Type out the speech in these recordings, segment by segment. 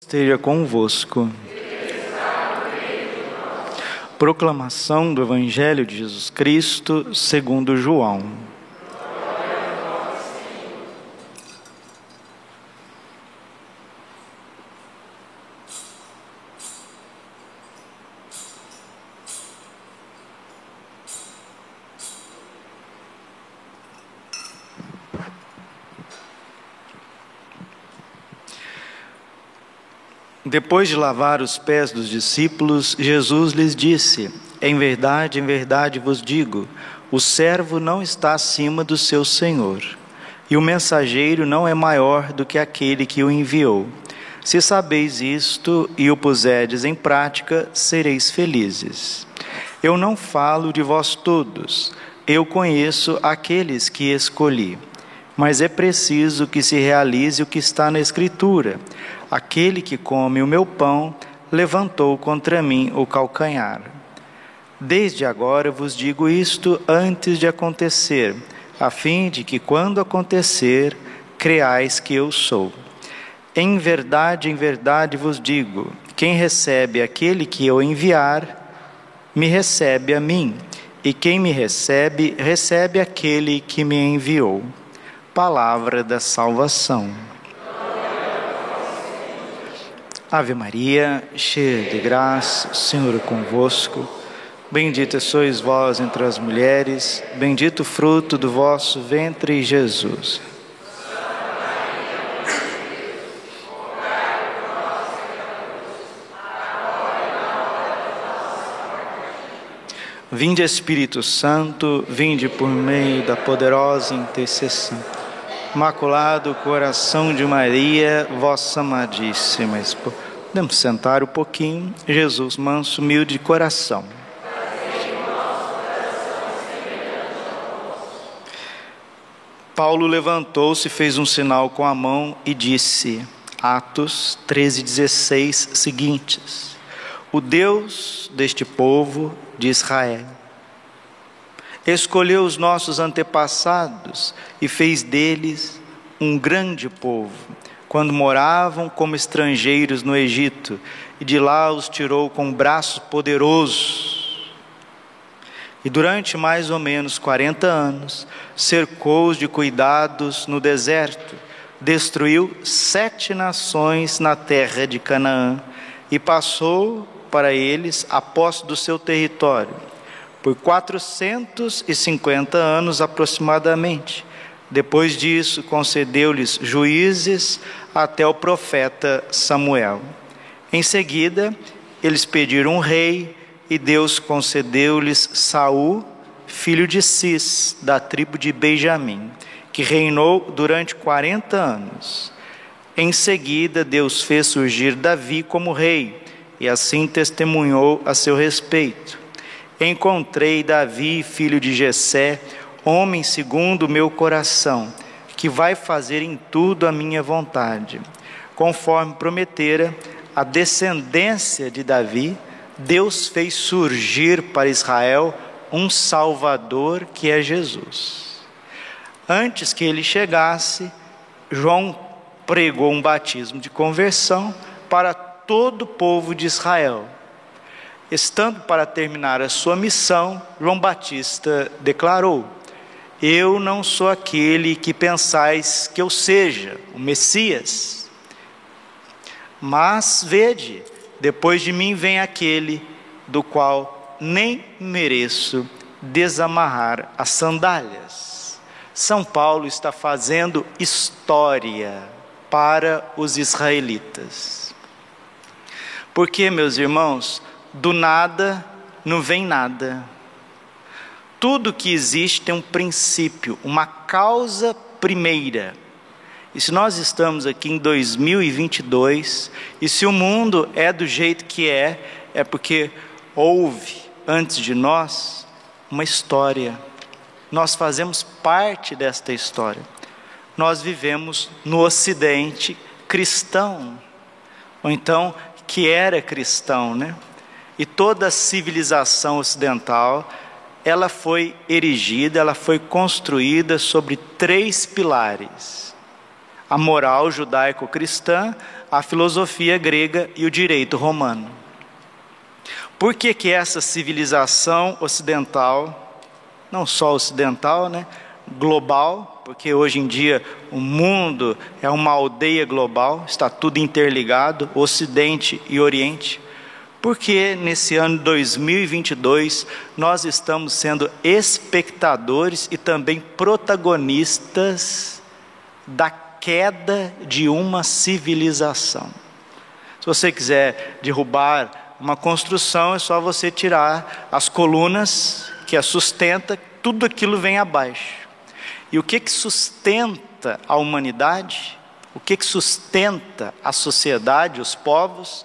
esteja convosco. Proclamação do Evangelho de Jesus Cristo segundo João. Depois de lavar os pés dos discípulos, Jesus lhes disse: Em verdade, em verdade vos digo, o servo não está acima do seu senhor, e o mensageiro não é maior do que aquele que o enviou. Se sabeis isto e o puserdes em prática, sereis felizes. Eu não falo de vós todos, eu conheço aqueles que escolhi. Mas é preciso que se realize o que está na Escritura Aquele que come o meu pão levantou contra mim o calcanhar. Desde agora vos digo isto antes de acontecer, a fim de que, quando acontecer, creais que eu sou. Em verdade, em verdade vos digo: quem recebe aquele que eu enviar, me recebe a mim, e quem me recebe, recebe aquele que me enviou. Palavra da salvação. Ave Maria, cheia de graça, o Senhor é convosco. Bendita sois vós entre as mulheres, bendito o fruto do vosso ventre, Jesus. Vinde Espírito Santo, vinde por meio da poderosa intercessão Imaculado Coração de Maria, vossa amadíssima esposa. Podemos sentar um pouquinho. Jesus, manso, humilde de coração. Paulo levantou-se, fez um sinal com a mão e disse, Atos 13,16 seguintes: O Deus deste povo de Israel escolheu os nossos antepassados e fez deles um grande povo, quando moravam como estrangeiros no Egito, e de lá os tirou com um braço poderoso. E durante mais ou menos 40 anos, cercou-os de cuidados no deserto, destruiu sete nações na terra de Canaã e passou para eles a posse do seu território por 450 anos aproximadamente. Depois disso, concedeu-lhes juízes até o profeta Samuel. Em seguida, eles pediram um rei e Deus concedeu-lhes Saul, filho de Cis, da tribo de Benjamim, que reinou durante 40 anos. Em seguida, Deus fez surgir Davi como rei e assim testemunhou a seu respeito encontrei Davi, filho de Jessé, homem segundo o meu coração, que vai fazer em tudo a minha vontade. Conforme prometera, a descendência de Davi, Deus fez surgir para Israel um Salvador que é Jesus. Antes que ele chegasse, João pregou um batismo de conversão para todo o povo de Israel Estando para terminar a sua missão, João Batista declarou: Eu não sou aquele que pensais que eu seja, o Messias. Mas vede, depois de mim vem aquele do qual nem mereço desamarrar as sandálias. São Paulo está fazendo história para os israelitas. Porque, meus irmãos, do nada não vem nada. Tudo que existe tem um princípio, uma causa primeira. E se nós estamos aqui em 2022, e se o mundo é do jeito que é, é porque houve antes de nós uma história. Nós fazemos parte desta história. Nós vivemos no Ocidente cristão, ou então que era cristão, né? E toda a civilização ocidental, ela foi erigida, ela foi construída sobre três pilares: a moral judaico-cristã, a filosofia grega e o direito romano. Por que, que essa civilização ocidental, não só ocidental, né, global, porque hoje em dia o mundo é uma aldeia global, está tudo interligado, Ocidente e Oriente. Porque nesse ano 2022 nós estamos sendo espectadores e também protagonistas da queda de uma civilização. Se você quiser derrubar uma construção, é só você tirar as colunas que a sustenta, tudo aquilo vem abaixo. E o que que sustenta a humanidade? O que que sustenta a sociedade, os povos?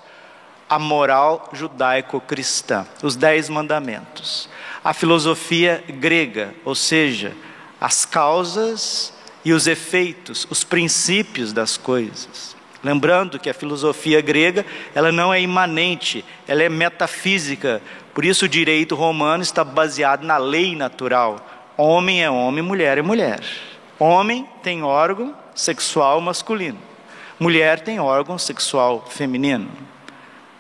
A moral judaico-cristã, os dez mandamentos. A filosofia grega, ou seja, as causas e os efeitos, os princípios das coisas. Lembrando que a filosofia grega, ela não é imanente, ela é metafísica. Por isso o direito romano está baseado na lei natural, Homem é homem, mulher é mulher. Homem tem órgão sexual masculino. Mulher tem órgão sexual feminino.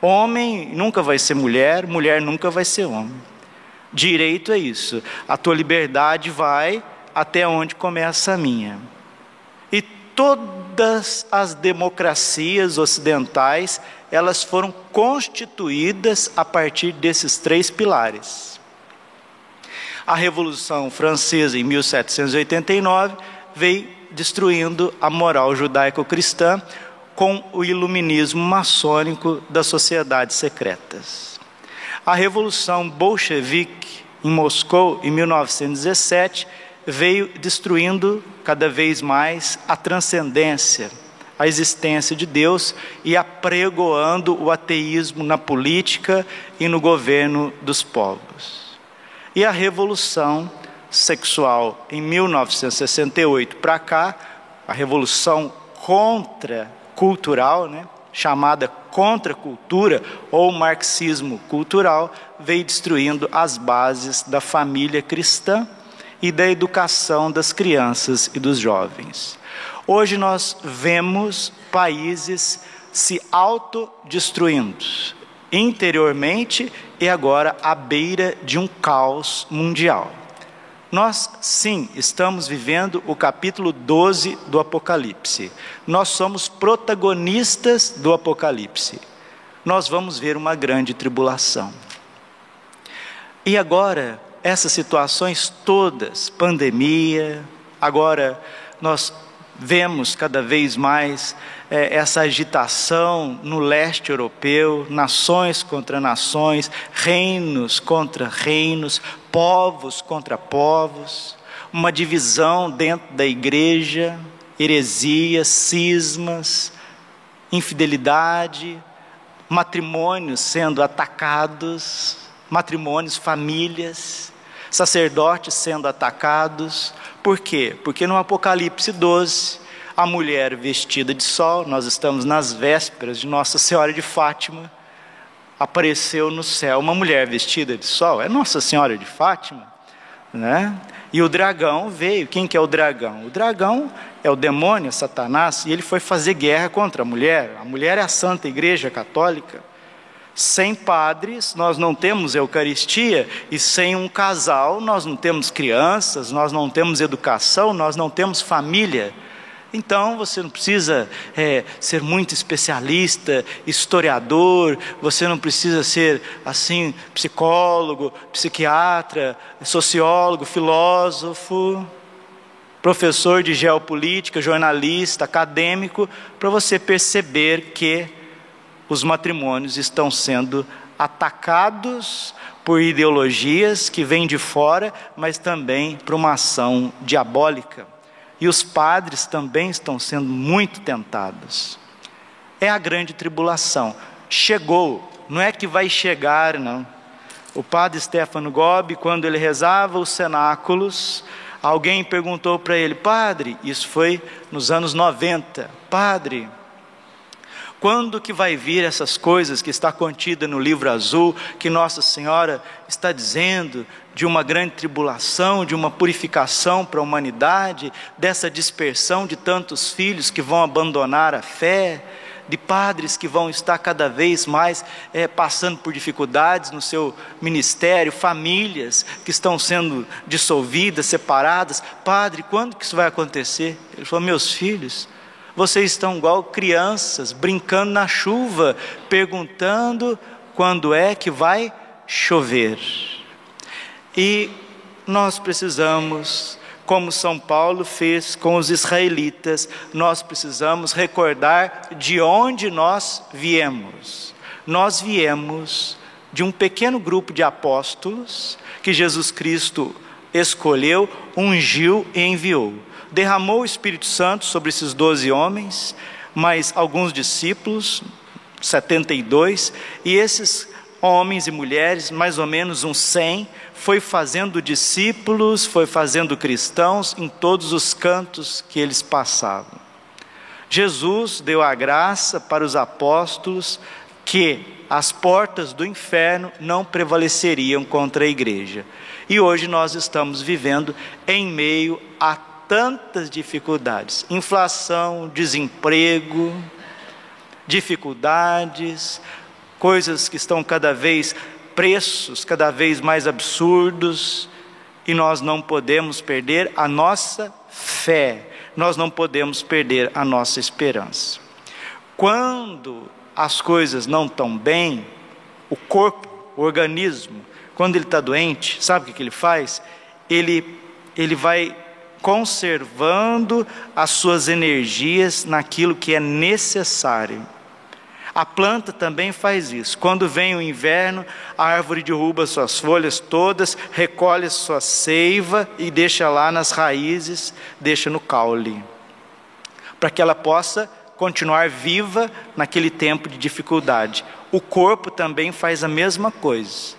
Homem nunca vai ser mulher, mulher nunca vai ser homem. Direito é isso. A tua liberdade vai até onde começa a minha. E todas as democracias ocidentais, elas foram constituídas a partir desses três pilares a Revolução Francesa, em 1789, veio destruindo a moral judaico-cristã com o iluminismo maçônico das sociedades secretas. A Revolução Bolchevique, em Moscou, em 1917, veio destruindo cada vez mais a transcendência, a existência de Deus e apregoando o ateísmo na política e no governo dos povos. E a revolução sexual em 1968 para cá, a revolução contra cultural, né, chamada contracultura ou marxismo cultural, veio destruindo as bases da família cristã e da educação das crianças e dos jovens. Hoje nós vemos países se autodestruindo interiormente e agora à beira de um caos mundial. Nós, sim, estamos vivendo o capítulo 12 do Apocalipse. Nós somos protagonistas do Apocalipse. Nós vamos ver uma grande tribulação. E agora, essas situações todas, pandemia, agora nós vemos cada vez mais é, essa agitação no leste europeu, nações contra nações, reinos contra reinos, povos contra povos, uma divisão dentro da igreja, heresias, cismas, infidelidade, matrimônios sendo atacados, matrimônios, famílias, sacerdotes sendo atacados, por quê? Porque no Apocalipse 12, a mulher vestida de sol, nós estamos nas vésperas de Nossa Senhora de Fátima, apareceu no céu uma mulher vestida de sol, é Nossa Senhora de Fátima, né? E o dragão veio. Quem que é o dragão? O dragão é o demônio, Satanás, e ele foi fazer guerra contra a mulher. A mulher é a Santa Igreja Católica. Sem padres, nós não temos Eucaristia, e sem um casal, nós não temos crianças, nós não temos educação, nós não temos família. Então você não precisa é, ser muito especialista, historiador, você não precisa ser assim psicólogo, psiquiatra, sociólogo, filósofo, professor de geopolítica, jornalista, acadêmico, para você perceber que os matrimônios estão sendo atacados por ideologias que vêm de fora, mas também por uma ação diabólica. E os padres também estão sendo muito tentados. É a grande tribulação. Chegou, não é que vai chegar, não. O padre Stefano Gobi, quando ele rezava os cenáculos, alguém perguntou para ele, padre, isso foi nos anos 90, padre, quando que vai vir essas coisas que está contida no livro azul, que Nossa Senhora está dizendo de uma grande tribulação, de uma purificação para a humanidade, dessa dispersão de tantos filhos que vão abandonar a fé, de padres que vão estar cada vez mais é, passando por dificuldades no seu ministério, famílias que estão sendo dissolvidas, separadas. Padre, quando que isso vai acontecer? Ele falou: Meus filhos, vocês estão igual crianças, brincando na chuva, perguntando quando é que vai chover. E nós precisamos como São Paulo fez com os israelitas, nós precisamos recordar de onde nós viemos. Nós viemos de um pequeno grupo de apóstolos que Jesus Cristo escolheu, ungiu e enviou. Derramou o Espírito Santo sobre esses doze homens, mais alguns discípulos, 72, e esses homens e mulheres, mais ou menos uns 100, foi fazendo discípulos, foi fazendo cristãos em todos os cantos que eles passavam. Jesus deu a graça para os apóstolos que as portas do inferno não prevaleceriam contra a igreja. E hoje nós estamos vivendo em meio a tantas dificuldades inflação, desemprego, dificuldades, coisas que estão cada vez preços cada vez mais absurdos, e nós não podemos perder a nossa fé, nós não podemos perder a nossa esperança. Quando as coisas não estão bem, o corpo, o organismo, quando ele está doente, sabe o que ele faz? Ele, ele vai conservando as suas energias naquilo que é necessário. A planta também faz isso. Quando vem o inverno, a árvore derruba suas folhas todas, recolhe sua seiva e deixa lá nas raízes, deixa no caule, para que ela possa continuar viva naquele tempo de dificuldade. O corpo também faz a mesma coisa.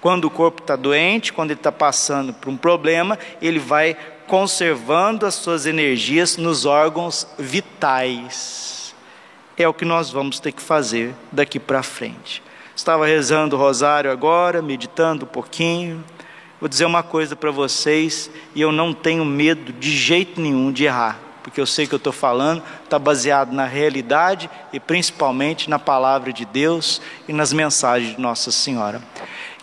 Quando o corpo está doente, quando ele está passando por um problema, ele vai conservando as suas energias nos órgãos vitais é o que nós vamos ter que fazer daqui para frente. Estava rezando o rosário agora, meditando um pouquinho. Vou dizer uma coisa para vocês, e eu não tenho medo de jeito nenhum de errar, porque eu sei que eu estou falando está baseado na realidade e principalmente na palavra de Deus e nas mensagens de Nossa Senhora.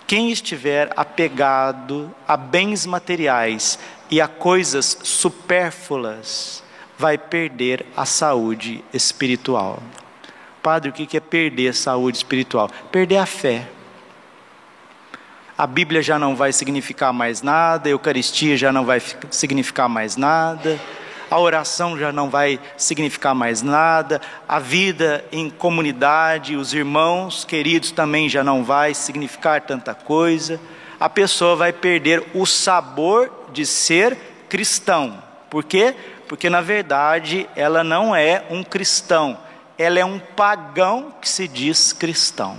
Quem estiver apegado a bens materiais e a coisas supérfluas, vai perder a saúde espiritual. Padre, o que é perder a saúde espiritual? Perder a fé. A Bíblia já não vai significar mais nada, a Eucaristia já não vai significar mais nada, a oração já não vai significar mais nada, a vida em comunidade, os irmãos queridos também já não vai significar tanta coisa. A pessoa vai perder o sabor de ser cristão. Por quê? porque na verdade ela não é um cristão, ela é um pagão que se diz cristão.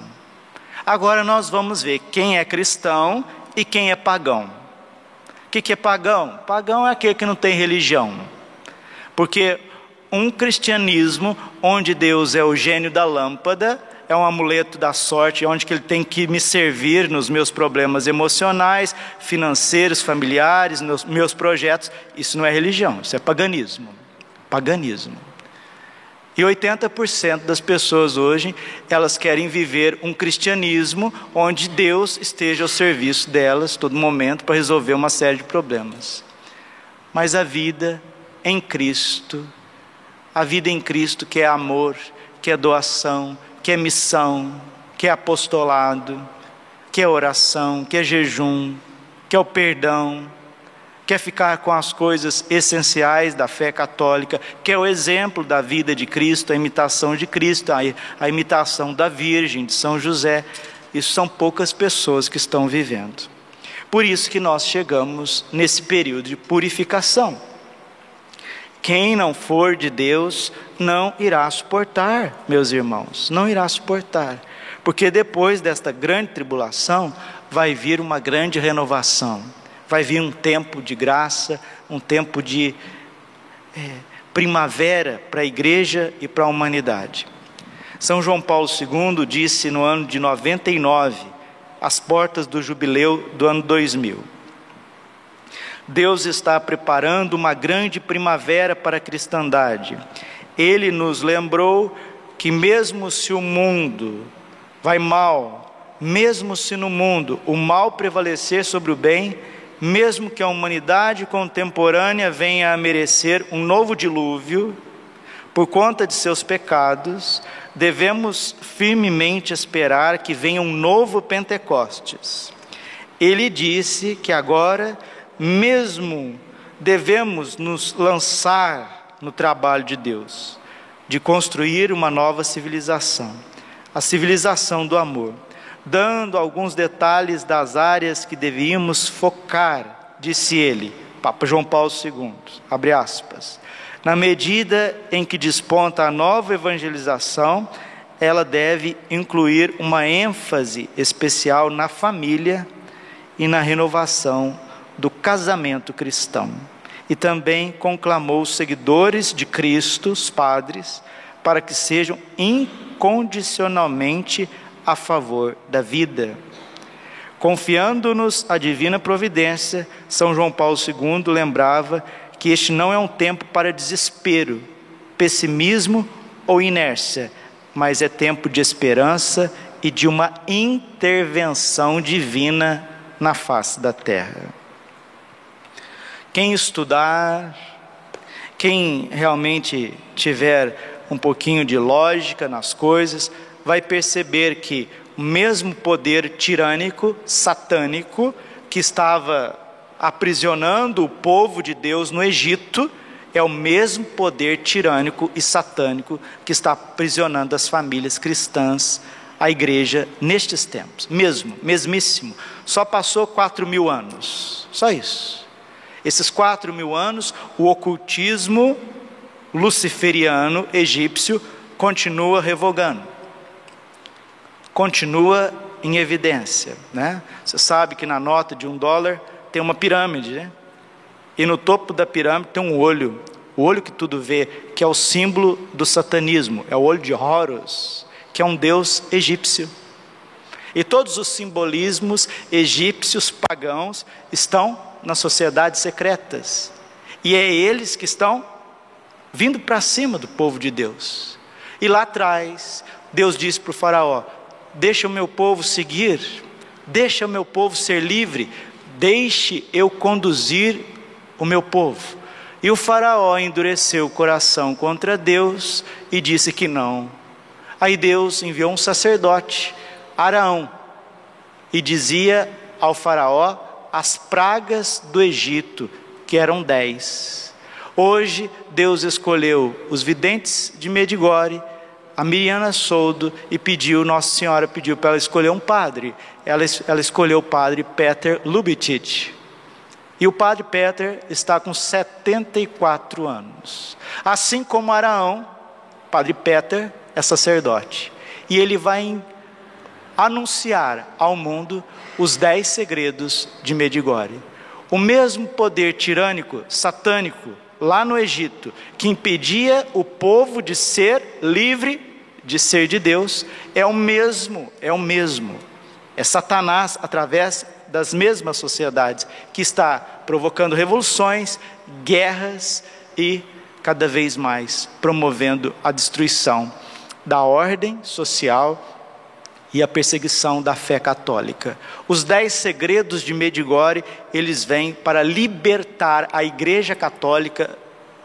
Agora nós vamos ver quem é cristão e quem é pagão. O que, que é pagão? Pagão é aquele que não tem religião, porque um cristianismo onde Deus é o gênio da lâmpada é um amuleto da sorte, onde que ele tem que me servir nos meus problemas emocionais, financeiros, familiares, nos meus projetos. Isso não é religião, isso é paganismo. Paganismo. E 80% das pessoas hoje, elas querem viver um cristianismo onde Deus esteja ao serviço delas todo momento para resolver uma série de problemas. Mas a vida em Cristo, a vida em Cristo que é amor, que é doação, que é missão, que é apostolado, que é oração, que é jejum, que é o perdão, que é ficar com as coisas essenciais da fé católica, que é o exemplo da vida de Cristo, a imitação de Cristo, a, imitação da Virgem, de São José. Isso são poucas pessoas que estão vivendo. Por isso que nós chegamos nesse período de purificação. Quem não for de Deus não irá suportar, meus irmãos, não irá suportar, porque depois desta grande tribulação vai vir uma grande renovação, vai vir um tempo de graça, um tempo de é, primavera para a igreja e para a humanidade. São João Paulo II disse no ano de 99, às portas do jubileu do ano 2000. Deus está preparando uma grande primavera para a cristandade. Ele nos lembrou que, mesmo se o mundo vai mal, mesmo se no mundo o mal prevalecer sobre o bem, mesmo que a humanidade contemporânea venha a merecer um novo dilúvio, por conta de seus pecados, devemos firmemente esperar que venha um novo Pentecostes. Ele disse que agora, mesmo, devemos nos lançar no trabalho de Deus, de construir uma nova civilização, a civilização do amor dando alguns detalhes das áreas que devíamos focar, disse ele, Papa João Paulo II, abre aspas. Na medida em que desponta a nova evangelização, ela deve incluir uma ênfase especial na família e na renovação do casamento cristão. E também conclamou os seguidores de Cristo, os padres, para que sejam incondicionalmente a favor da vida. Confiando-nos a divina providência, São João Paulo II lembrava que este não é um tempo para desespero, pessimismo ou inércia, mas é tempo de esperança e de uma intervenção divina na face da terra. Quem estudar, quem realmente tiver um pouquinho de lógica nas coisas, vai perceber que o mesmo poder tirânico, satânico, que estava aprisionando o povo de Deus no Egito, é o mesmo poder tirânico e satânico que está aprisionando as famílias cristãs, a igreja, nestes tempos. Mesmo, mesmíssimo. Só passou quatro mil anos. Só isso. Esses quatro mil anos, o ocultismo luciferiano egípcio continua revogando continua em evidência. Né? Você sabe que na nota de um dólar tem uma pirâmide, né? e no topo da pirâmide tem um olho, o olho que tudo vê, que é o símbolo do satanismo, é o olho de Horus, que é um deus egípcio. E todos os simbolismos egípcios pagãos estão nas sociedades secretas. E é eles que estão vindo para cima do povo de Deus. E lá atrás, Deus disse para o Faraó: deixa o meu povo seguir, deixa o meu povo ser livre, deixe eu conduzir o meu povo. E o Faraó endureceu o coração contra Deus e disse que não. Aí Deus enviou um sacerdote, Araão, e dizia ao Faraó as pragas do Egito, que eram dez. Hoje Deus escolheu os videntes de Medigore a Miriana Soldo e pediu, Nossa Senhora pediu para ela escolher um padre. Ela, ela escolheu o padre Peter Lubitsch. E o padre Peter está com 74 anos. Assim como Araão, padre Peter é sacerdote. E ele vai anunciar ao mundo os dez segredos de Medigore. O mesmo poder tirânico, satânico, lá no Egito, que impedia o povo de ser livre de ser de Deus, é o mesmo, é o mesmo. É Satanás através das mesmas sociedades que está provocando revoluções, guerras e cada vez mais promovendo a destruição da ordem social e a perseguição da fé católica. Os dez segredos de Medigore, eles vêm para libertar a Igreja Católica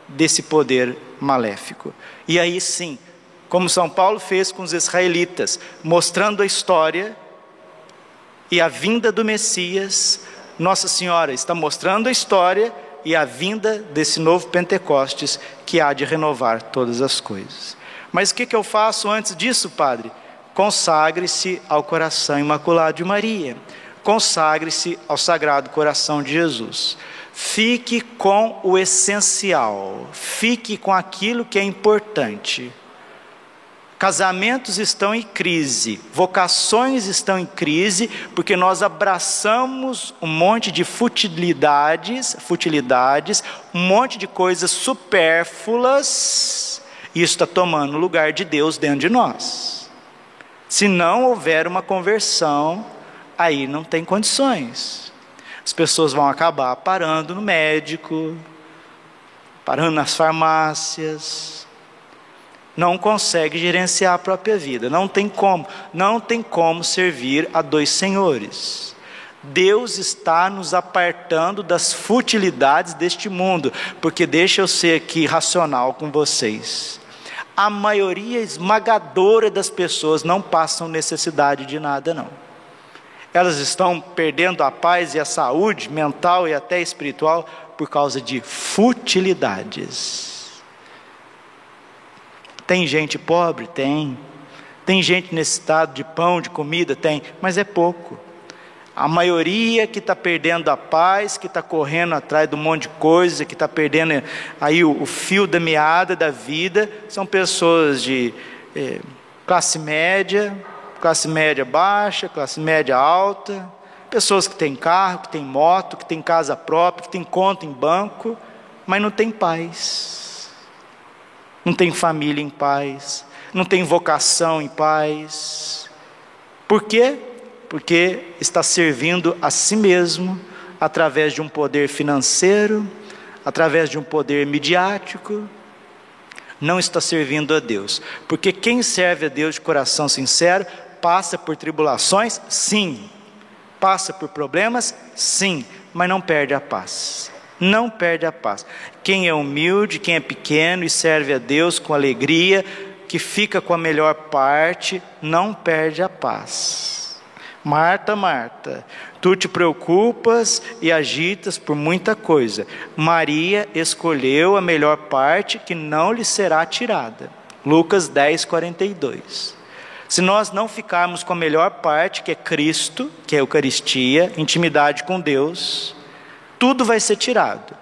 desse poder maléfico. E aí sim, como São Paulo fez com os israelitas, mostrando a história e a vinda do Messias, Nossa Senhora está mostrando a história e a vinda desse novo Pentecostes que há de renovar todas as coisas. Mas o que, eu faço antes disso, Padre? Consagre-se ao coração imaculado de Maria, consagre-se ao Sagrado Coração de Jesus. Fique com o essencial, fique com aquilo que é importante. Casamentos estão em crise, vocações estão em crise, porque nós abraçamos um monte de futilidades, futilidades, um monte de coisas supérfluas, e isso está tomando o lugar de Deus dentro de nós. Se não houver uma conversão, aí não tem condições. As pessoas vão acabar parando no médico, parando nas farmácias, não consegue gerenciar a própria vida, não tem como, não tem como servir a dois senhores. Deus está nos apartando das futilidades deste mundo, porque deixa eu ser aqui racional com vocês. A maioria esmagadora das pessoas não passam necessidade de nada, não. Elas estão perdendo a paz e a saúde mental e até espiritual por causa de futilidades. Tem gente pobre? Tem. Tem gente necessitada de pão, de comida? Tem, mas é pouco. A maioria que está perdendo a paz, que está correndo atrás de um monte de coisa, que está perdendo aí o, o, fio da meada da vida, são pessoas de eh, classe média, classe média baixa, classe média alta, pessoas que têm carro, que têm moto, que têm casa própria, que têm conta em banco, mas não tem paz, não tem família em paz, não tem vocação em paz. Por quê? Porque está servindo a si mesmo através de um poder financeiro, através de um poder midiático, não está servindo a Deus. Porque quem serve a Deus de coração sincero passa por tribulações, sim. Passa por problemas, sim, mas não perde a paz. Não perde a paz. Quem é humilde, quem é pequeno e serve a Deus com alegria, que fica com a melhor parte, não perde a paz. Marta, Marta, tu te preocupas e agitas por muita coisa. Maria escolheu a melhor parte que não lhe será tirada. Lucas 10, 42. Se nós não ficarmos com a melhor parte, que é Cristo, que é a Eucaristia, intimidade com Deus, tudo vai ser tirado.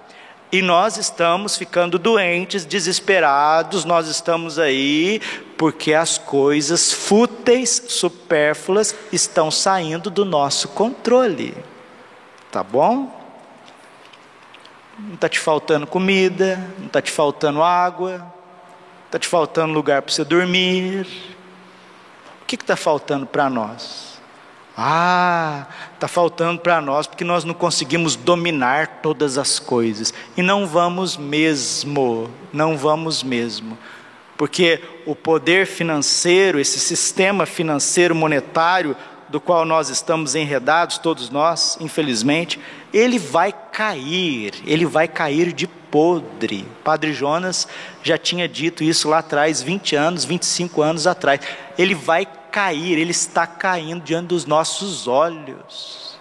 E nós estamos ficando doentes, desesperados, nós estamos aí porque as coisas fúteis, supérfluas estão saindo do nosso controle. Tá bom? Não está te faltando comida, não está te faltando água, está te faltando lugar para você dormir. O que está faltando para nós? Ah, está faltando para nós porque nós não conseguimos dominar todas as coisas. E não vamos mesmo, não vamos mesmo. Porque o poder financeiro, esse sistema financeiro monetário do qual nós estamos enredados, todos nós, infelizmente, ele vai cair, ele vai cair de podre. Padre Jonas já tinha dito isso lá atrás, 20 anos, 25 anos atrás. Ele vai cair, ele está caindo diante dos nossos olhos.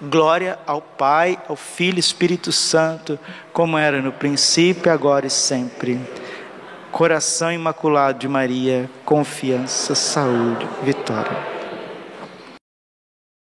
Glória ao Pai, ao Filho e Espírito Santo, como era no princípio, agora e sempre. Coração imaculado de Maria, confiança, saúde, vitória.